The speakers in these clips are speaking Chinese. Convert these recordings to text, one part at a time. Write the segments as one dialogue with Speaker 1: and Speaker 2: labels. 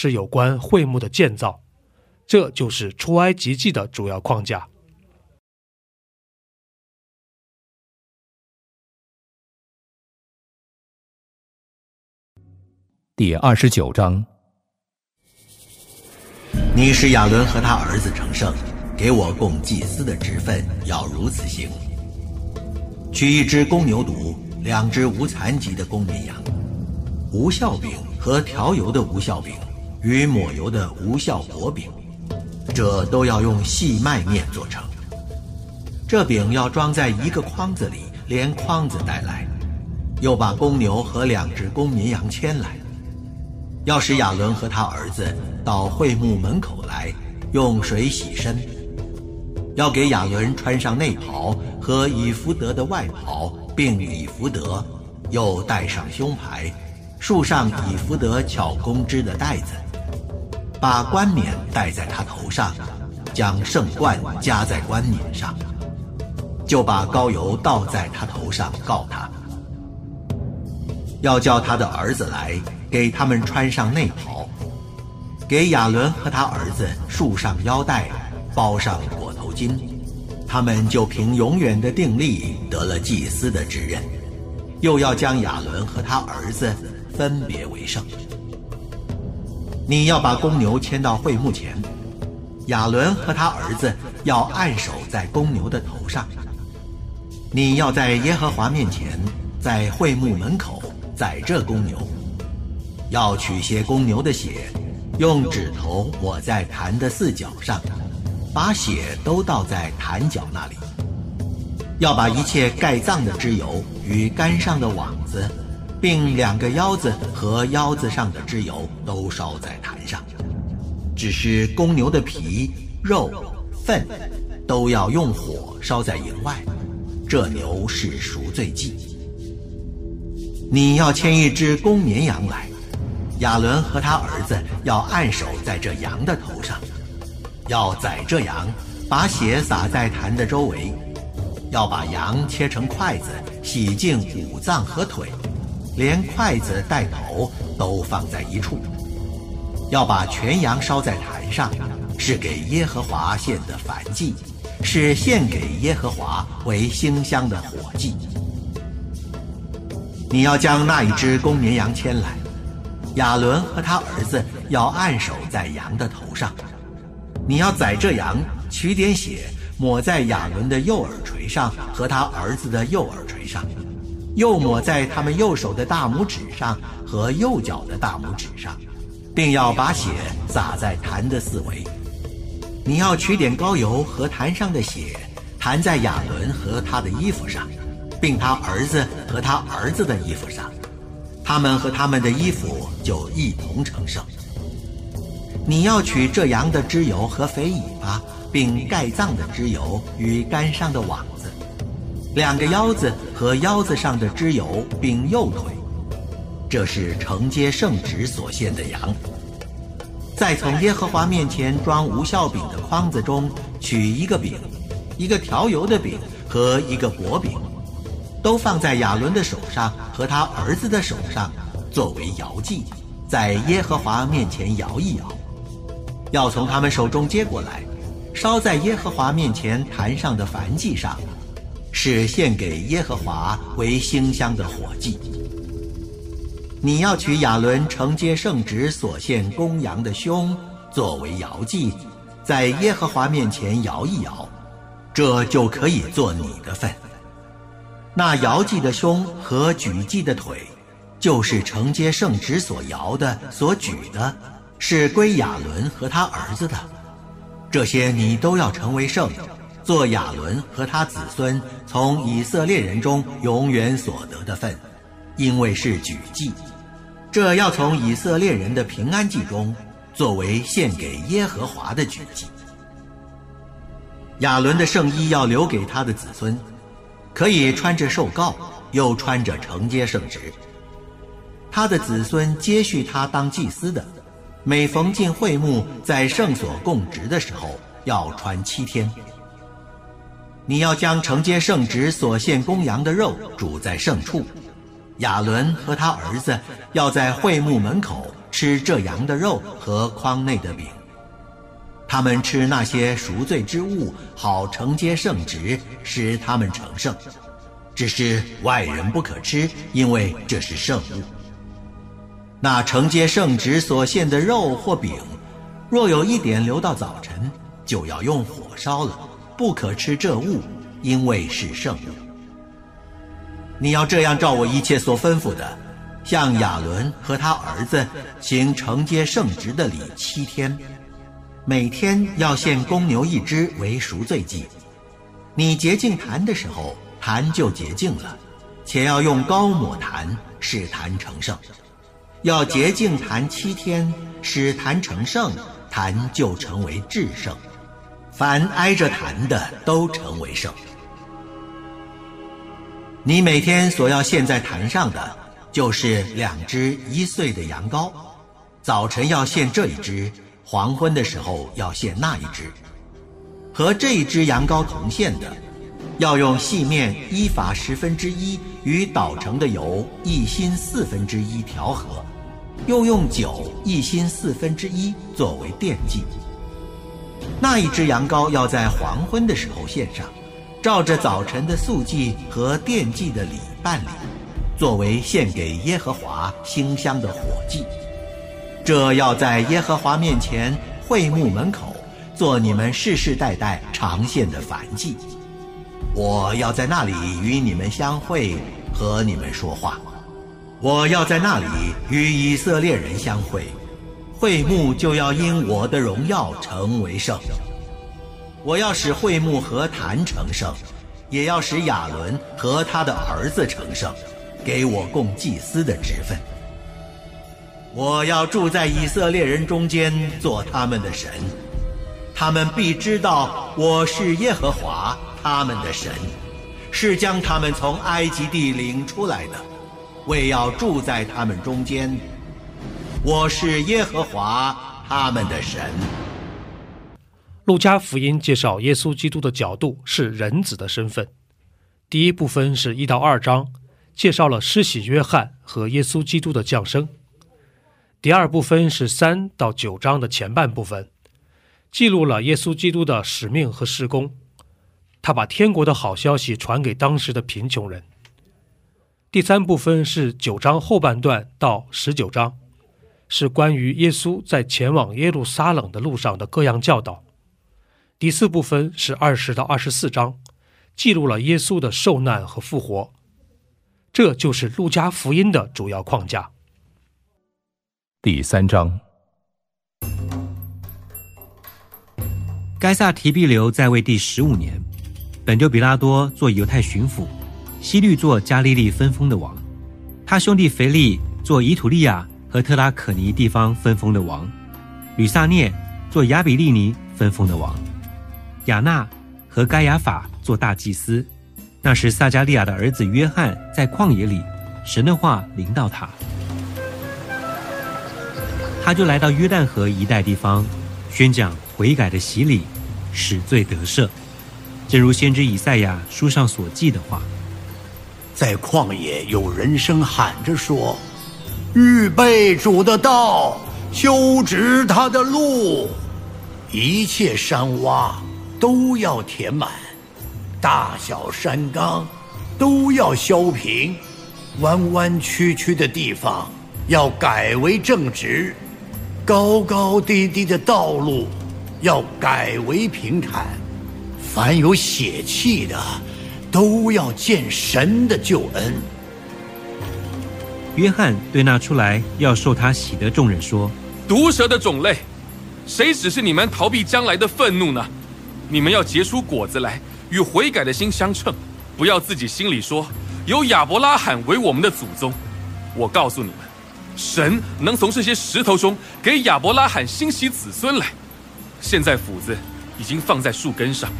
Speaker 1: 是有关会幕的建造，这就是出埃及记的主要框架。
Speaker 2: 第二十九章，
Speaker 3: 你是亚伦和他儿子成圣，给我供祭司的职分要如此行：取一只公牛犊，两只无残疾的公绵羊，无效饼和调油的无效饼。与抹油的无效薄饼，这都要用细麦面做成。这饼要装在一个筐子里，连筐子带来。又把公牛和两只公绵羊牵来，要使亚伦和他儿子到会幕门口来，用水洗身。要给亚伦穿上内袍和以福德的外袍，并以福德，又戴上胸牌，束上以福德巧工织的带子。把冠冕戴在他头上，将圣冠加在冠冕上，就把膏油倒在他头上，告他要叫他的儿子来，给他们穿上内袍，给亚伦和他儿子束上腰带，包上裹头巾，他们就凭永远的定力得了祭司的职任，又要将亚伦和他儿子分别为圣。你要把公牛牵到会幕前，亚伦和他儿子要按手在公牛的头上。你要在耶和华面前，在会幕门口宰这公牛，要取些公牛的血，用指头抹在坛的四角上，把血都倒在坛角那里。要把一切盖脏的脂油与杆上的网子。并两个腰子和腰子上的脂油都烧在坛上，只是公牛的皮、肉、粪都要用火烧在营外。这牛是赎罪祭。你要牵一只公绵羊来，亚伦和他儿子要按手在这羊的头上，要宰这羊，把血洒在坛的周围，要把羊切成筷子，洗净五脏和腿。连筷子带头都放在一处，要把全羊烧在坛上，是给耶和华献的燔祭，是献给耶和华为馨香的火祭。你要将那一只公绵羊牵来，亚伦和他儿子要按手在羊的头上，你要宰这羊，取点血抹在亚伦的右耳垂上和他儿子的右耳垂上。又抹在他们右手的大拇指上和右脚的大拇指上，并要把血洒在坛的四围。你要取点膏油和坛上的血，弹在亚伦和他的衣服上，并他儿子和他儿子的衣服上，他们和他们的衣服就一同成圣。你要取这羊的脂油和肥尾巴，并盖脏的脂油与肝上的网子。两个腰子和腰子上的脂油，并右腿，这是承接圣旨所献的羊。再从耶和华面前装无效饼的筐子中取一个饼，一个调油的饼和一个薄饼，都放在亚伦的手上和他儿子的手上，作为摇祭，在耶和华面前摇一摇。要从他们手中接过来，烧在耶和华面前坛上的燔祭上。是献给耶和华为馨香的火祭。你要取亚伦承接圣旨所献公羊的胸，作为摇祭，在耶和华面前摇一摇，这就可以做你的份。那摇祭的胸和举祭的腿，就是承接圣旨所摇的、所举的，是归亚伦和他儿子的。这些你都要成为圣，做亚伦和他子孙从以色列人中永远所得的份。因为是举祭，这要从以色列人的平安祭中作为献给耶和华的举祭。亚伦的圣衣要留给他的子孙，可以穿着受告，又穿着承接圣职。他的子孙接续他当祭司的，每逢进会幕在圣所供职的时候，要穿七天。你要将承接圣旨所献公羊的肉煮在圣处。亚伦和他儿子要在会幕门口吃这羊的肉和筐内的饼。他们吃那些赎罪之物，好承接圣旨，使他们成圣。只是外人不可吃，因为这是圣物。那承接圣旨所献的肉或饼，若有一点留到早晨，就要用火烧了，不可吃这物，因为是圣物。你要这样照我一切所吩咐的，向亚伦和他儿子行承接圣职的礼七天，每天要献公牛一只为赎罪祭。你洁净坛的时候，坛就洁净了，且要用膏抹坛，使坛成圣。要洁净坛七天，使坛成圣，坛就成为至圣。凡挨着坛的都成为圣。你每天所要献在坛上的，就是两只一岁的羊羔，早晨要献这一只，黄昏的时候要献那一只。和这一只羊羔同献的，要用细面一法十分之一与捣成的油一心四分之一调和，又用酒一心四分之一作为奠祭。那一只羊羔要在黄昏的时候献上。照着早晨的素祭和奠祭的礼办理，作为献给耶和华馨香的火祭。这要在耶和华面前会幕门口做你们世世代代常献的燔祭。我要在那里与你们相会，和你们说话。我要在那里与以色列人相会，会幕就要因我的荣耀成为圣。我要使会幕和坛成圣，也要使亚伦和他的儿子成圣，给我供祭司的职分。我要住在以色列人中间，做他们的神，他们必知道我是耶和华他们的神，是将他们从埃及地领出来的，为要住在他们中间。我是耶和华他们的神。
Speaker 1: 路加福音介绍耶稣基督的角度是人子的身份。第一部分是一到二章，介绍了施洗约翰和耶稣基督的降生。第二部分是三到九章的前半部分，记录了耶稣基督的使命和施工。他把天国的好消息传给当时的贫穷人。第三部分是九章后半段到十九章，是关于耶稣在前往耶路撒冷的路上的各样教导。第四部分是二十到二十四章，记录了耶稣的受难和复活。这就是路加福音的主要框架。
Speaker 2: 第三章，
Speaker 4: 该萨提庇留在位第十五年，本丢比拉多做犹太巡抚，西律做加利利分封的王，他兄弟腓力做以土利亚和特拉可尼地方分封的王，吕萨涅做亚比利尼分封的王。亚纳和盖亚法做大祭司。那时，撒加利亚的儿子约翰在旷野里，神的话临到他，他就来到约旦河一带地方，宣讲悔改的洗礼，使罪得赦。正如先知以赛亚书上所记的话：
Speaker 5: 在旷野有人声喊着说：“预备主的道，修直他的路，一切山洼。”都要填满，大小山冈都要削平，弯弯曲曲的地方要改为正直；高高低低的道路要改为平坦。凡有血气的，都要见神的救恩。
Speaker 4: 约翰对那出来要受他洗的众人说：“
Speaker 6: 毒蛇的种类，谁只是你们逃避将来的愤怒呢？你们要结出果子来，与悔改的心相称，不要自己心里说有亚伯拉罕为我们的祖宗。我告诉你们，神能从这些石头中给亚伯拉罕兴起子孙来。现在斧子已经放在树根上，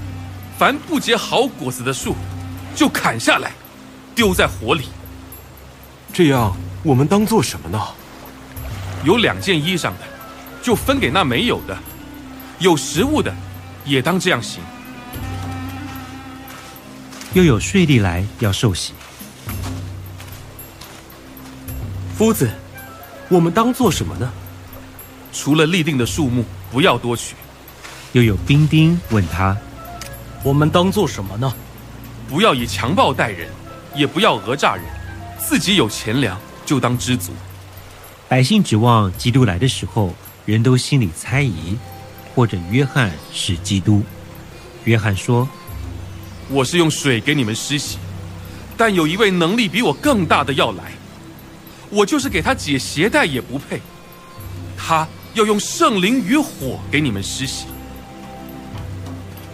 Speaker 6: 凡不结好果子的树，就砍下来，丢在火里。
Speaker 7: 这样。”我们当做什么呢？
Speaker 6: 有两件衣裳的，就分给那没有的；有食物的，也当这样行。
Speaker 4: 又有税吏来要受洗。
Speaker 7: 夫子，我们当做什么呢？
Speaker 6: 除了立定的数目，不要多取。
Speaker 4: 又有兵丁问他：
Speaker 1: 我们当做什么呢？
Speaker 6: 不要以强暴待人，也不要讹诈人，自己有钱粮。就当知足。
Speaker 4: 百姓指望基督来的时候，人都心里猜疑，或者约翰是基督。约翰说：“
Speaker 6: 我是用水给你们施洗，但有一位能力比我更大的要来，我就是给他解鞋带也不配。他要用圣灵与火给你们施洗。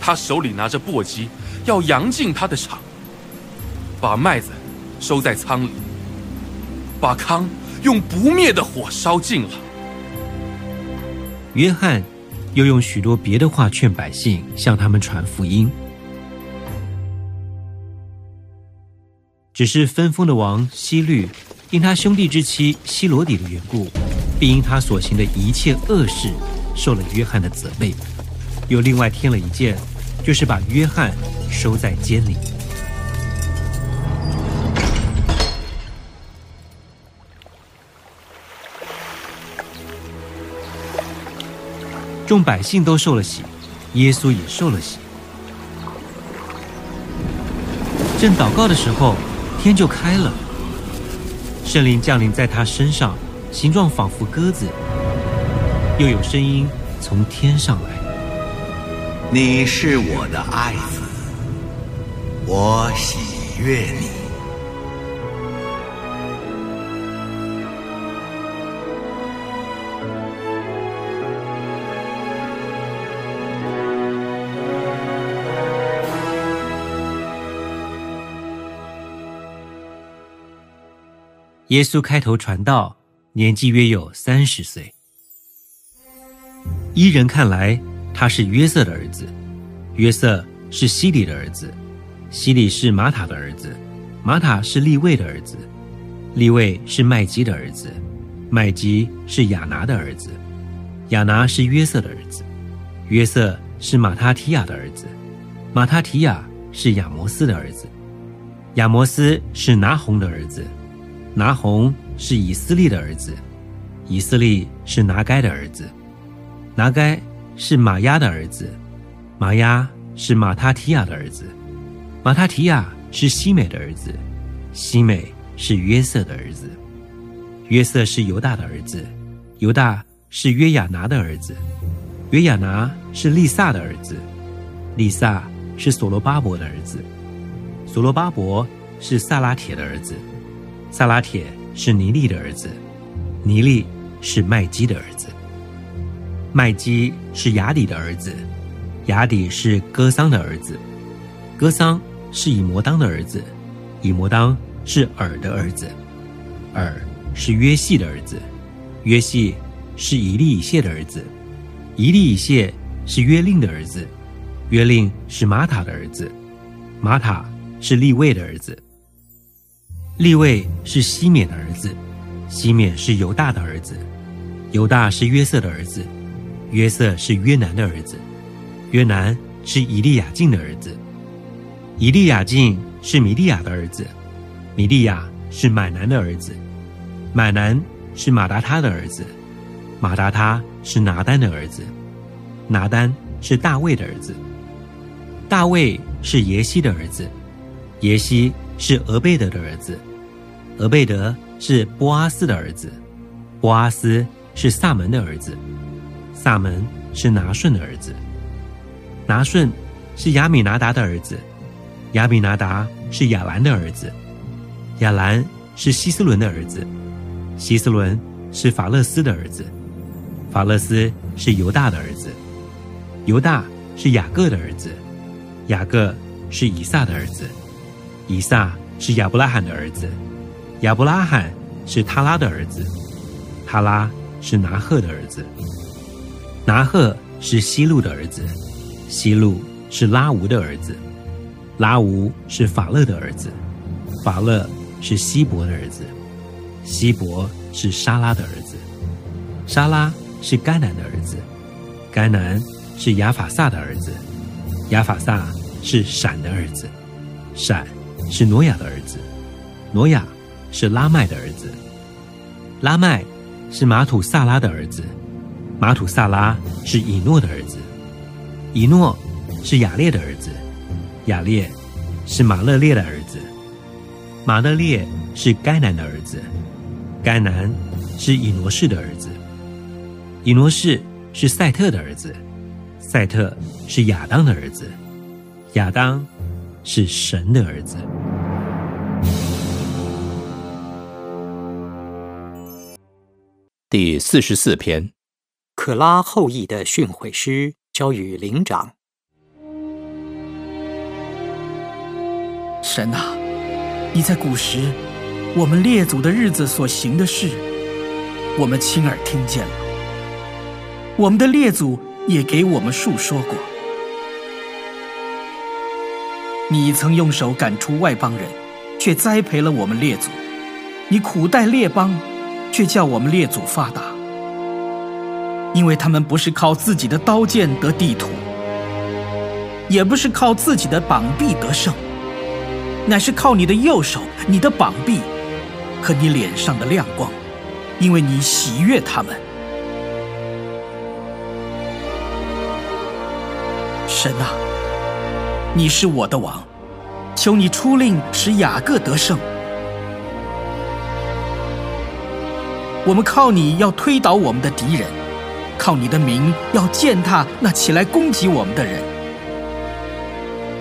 Speaker 6: 他手里拿着簸箕，要扬进他的场，把麦子收在仓里。”把糠用不灭的火烧尽了。
Speaker 4: 约翰又用许多别的话劝百姓，向他们传福音。只是分封的王希律，因他兄弟之妻希罗底的缘故，并因他所行的一切恶事，受了约翰的责备，又另外添了一件，就是把约翰收在监里。众百姓都受了洗，耶稣也受了洗。正祷告的时候，天就开了，圣灵降临在他身上，形状仿佛鸽子。又有声音从天上来：“
Speaker 3: 你是我的爱子，我喜悦你。”
Speaker 4: 耶稣开头传道，年纪约有三十岁。依人看来，他是约瑟的儿子，约瑟是西里的儿子，西里是马塔的儿子，马塔是利位的儿子，利位是麦基的儿子，麦基是亚拿的儿子，亚拿是约瑟的儿子，约瑟是马他提亚的儿子，马他提亚是亚摩斯的儿子，亚摩斯是拿红的儿子。拿红是以色列的儿子，以色列是拿该的儿子，拿该是玛亚的儿子，玛亚是马他提亚的儿子，马他提亚是西美的儿子，西美是约瑟的儿子，约瑟是犹大的儿子，犹大是约亚拿的儿子，约亚拿是利萨的儿子，利萨是所罗巴伯的儿子，所罗巴伯是萨拉铁的儿子。萨拉铁是尼利的儿子，尼利是麦基的儿子，麦基是雅底的儿子，雅底是戈桑的儿子，戈桑是以摩当的儿子，以摩当是尔的儿子，尔是约细的儿子，约细是以利以谢的儿子，以利以谢是约令的儿子，约令是玛塔的儿子，玛塔是利位的儿子。利位是西缅的儿子，西缅是犹大的儿子，犹大是约瑟的儿子，约瑟是约南的儿子，约南是以利亚敬的儿子，以利亚敬是米利亚的儿子，米利亚是买南的儿子，买南是马达他的儿子，马达他是拿丹的儿子，拿丹是大卫的儿子，大卫是耶西的儿子，耶西。是俄贝德的儿子，俄贝德是波阿斯的儿子，波阿斯是萨门的儿子，萨门是拿顺的儿子，拿顺是亚米拿达的儿子，亚米拿达是亚兰的儿子，亚兰是希斯伦的儿子，希斯伦是法勒斯的儿子，法勒斯是犹大的儿子，犹大是雅各的儿子，雅各是以撒的儿子，以撒是亚伯拉罕的儿子，亚伯拉罕是他拉的儿子。塔拉是拿赫的儿子，拿赫是希路的儿子，希路是拉吾的儿子，拉吾是法勒的儿子，法勒是希伯的儿子，希伯是沙拉的儿子，沙拉是甘南的儿子，甘南是亚法萨的儿子，亚法萨是闪的儿子，闪是挪亚的儿子，挪亚是拉麦的儿子，拉麦。是马土萨拉的儿子，马土萨拉是以诺的儿子，以诺是雅列的儿子，雅列是马勒列的儿子，马勒列是该南的儿子，该南是以挪士的儿子，以挪士是赛特的儿子，赛特是亚当的儿子，亚当是神的儿子。
Speaker 2: 第四十四篇，
Speaker 8: 可拉后裔的训诲诗交与灵长。
Speaker 9: 神啊，你在古时我们列祖的日子所行的事，我们亲耳听见了。我们的列祖也给我们述说过。你曾用手赶出外邦人，却栽培了我们列祖；你苦待列邦。却叫我们列祖发达，因为他们不是靠自己的刀剑得地土，也不是靠自己的膀臂得胜，乃是靠你的右手、你的膀臂和你脸上的亮光，因为你喜悦他们。神啊，你是我的王，求你出令使雅各得胜。我们靠你要推倒我们的敌人，靠你的名要践踏那起来攻击我们的人。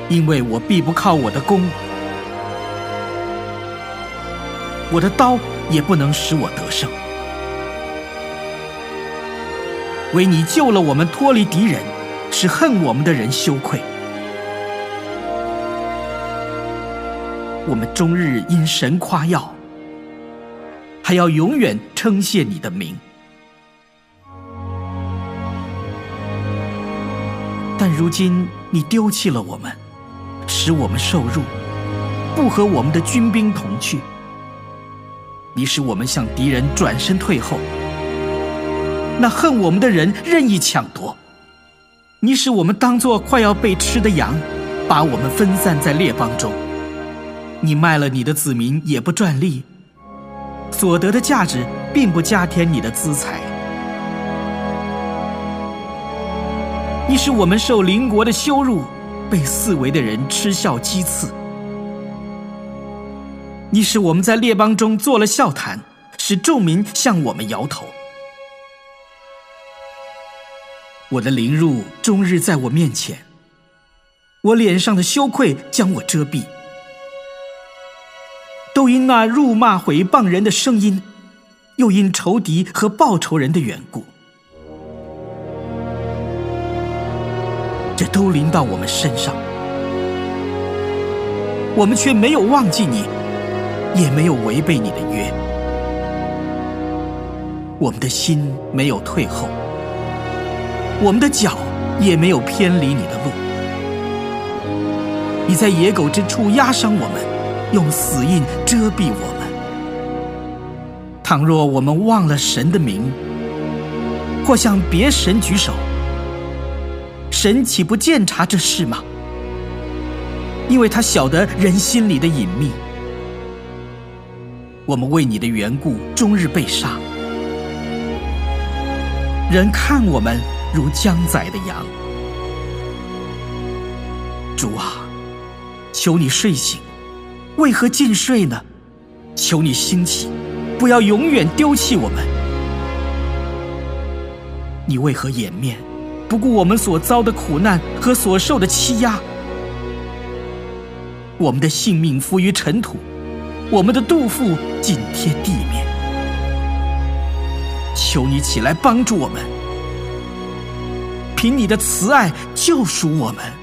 Speaker 9: 因为我必不靠我的弓，我的刀也不能使我得胜。唯你救了我们脱离敌人，使恨我们的人羞愧。我们终日因神夸耀。还要永远称谢你的名，但如今你丢弃了我们，使我们受辱，不和我们的军兵同去。你使我们向敌人转身退后，那恨我们的人任意抢夺。你使我们当作快要被吃的羊，把我们分散在列邦中。你卖了你的子民，也不赚利。所得的价值并不加添你的资财，你使我们受邻国的羞辱，被四围的人嗤笑讥刺。你使我们在列邦中做了笑谈，使众民向我们摇头。我的凌辱终日在我面前，我脸上的羞愧将我遮蔽。都因那辱骂毁谤人的声音，又因仇敌和报仇人的缘故，这都临到我们身上。我们却没有忘记你，也没有违背你的约。我们的心没有退后，我们的脚也没有偏离你的路。你在野狗之处压伤我们。用死印遮蔽我们。倘若我们忘了神的名，或向别神举手，神岂不见察这事吗？因为他晓得人心里的隐秘。我们为你的缘故，终日被杀，人看我们如将宰的羊。主啊，求你睡醒。为何尽睡呢？求你兴起，不要永远丢弃我们。你为何掩面，不顾我们所遭的苦难和所受的欺压？我们的性命浮于尘土，我们的肚腹紧贴地面。求你起来帮助我们，凭你的慈爱救赎我们。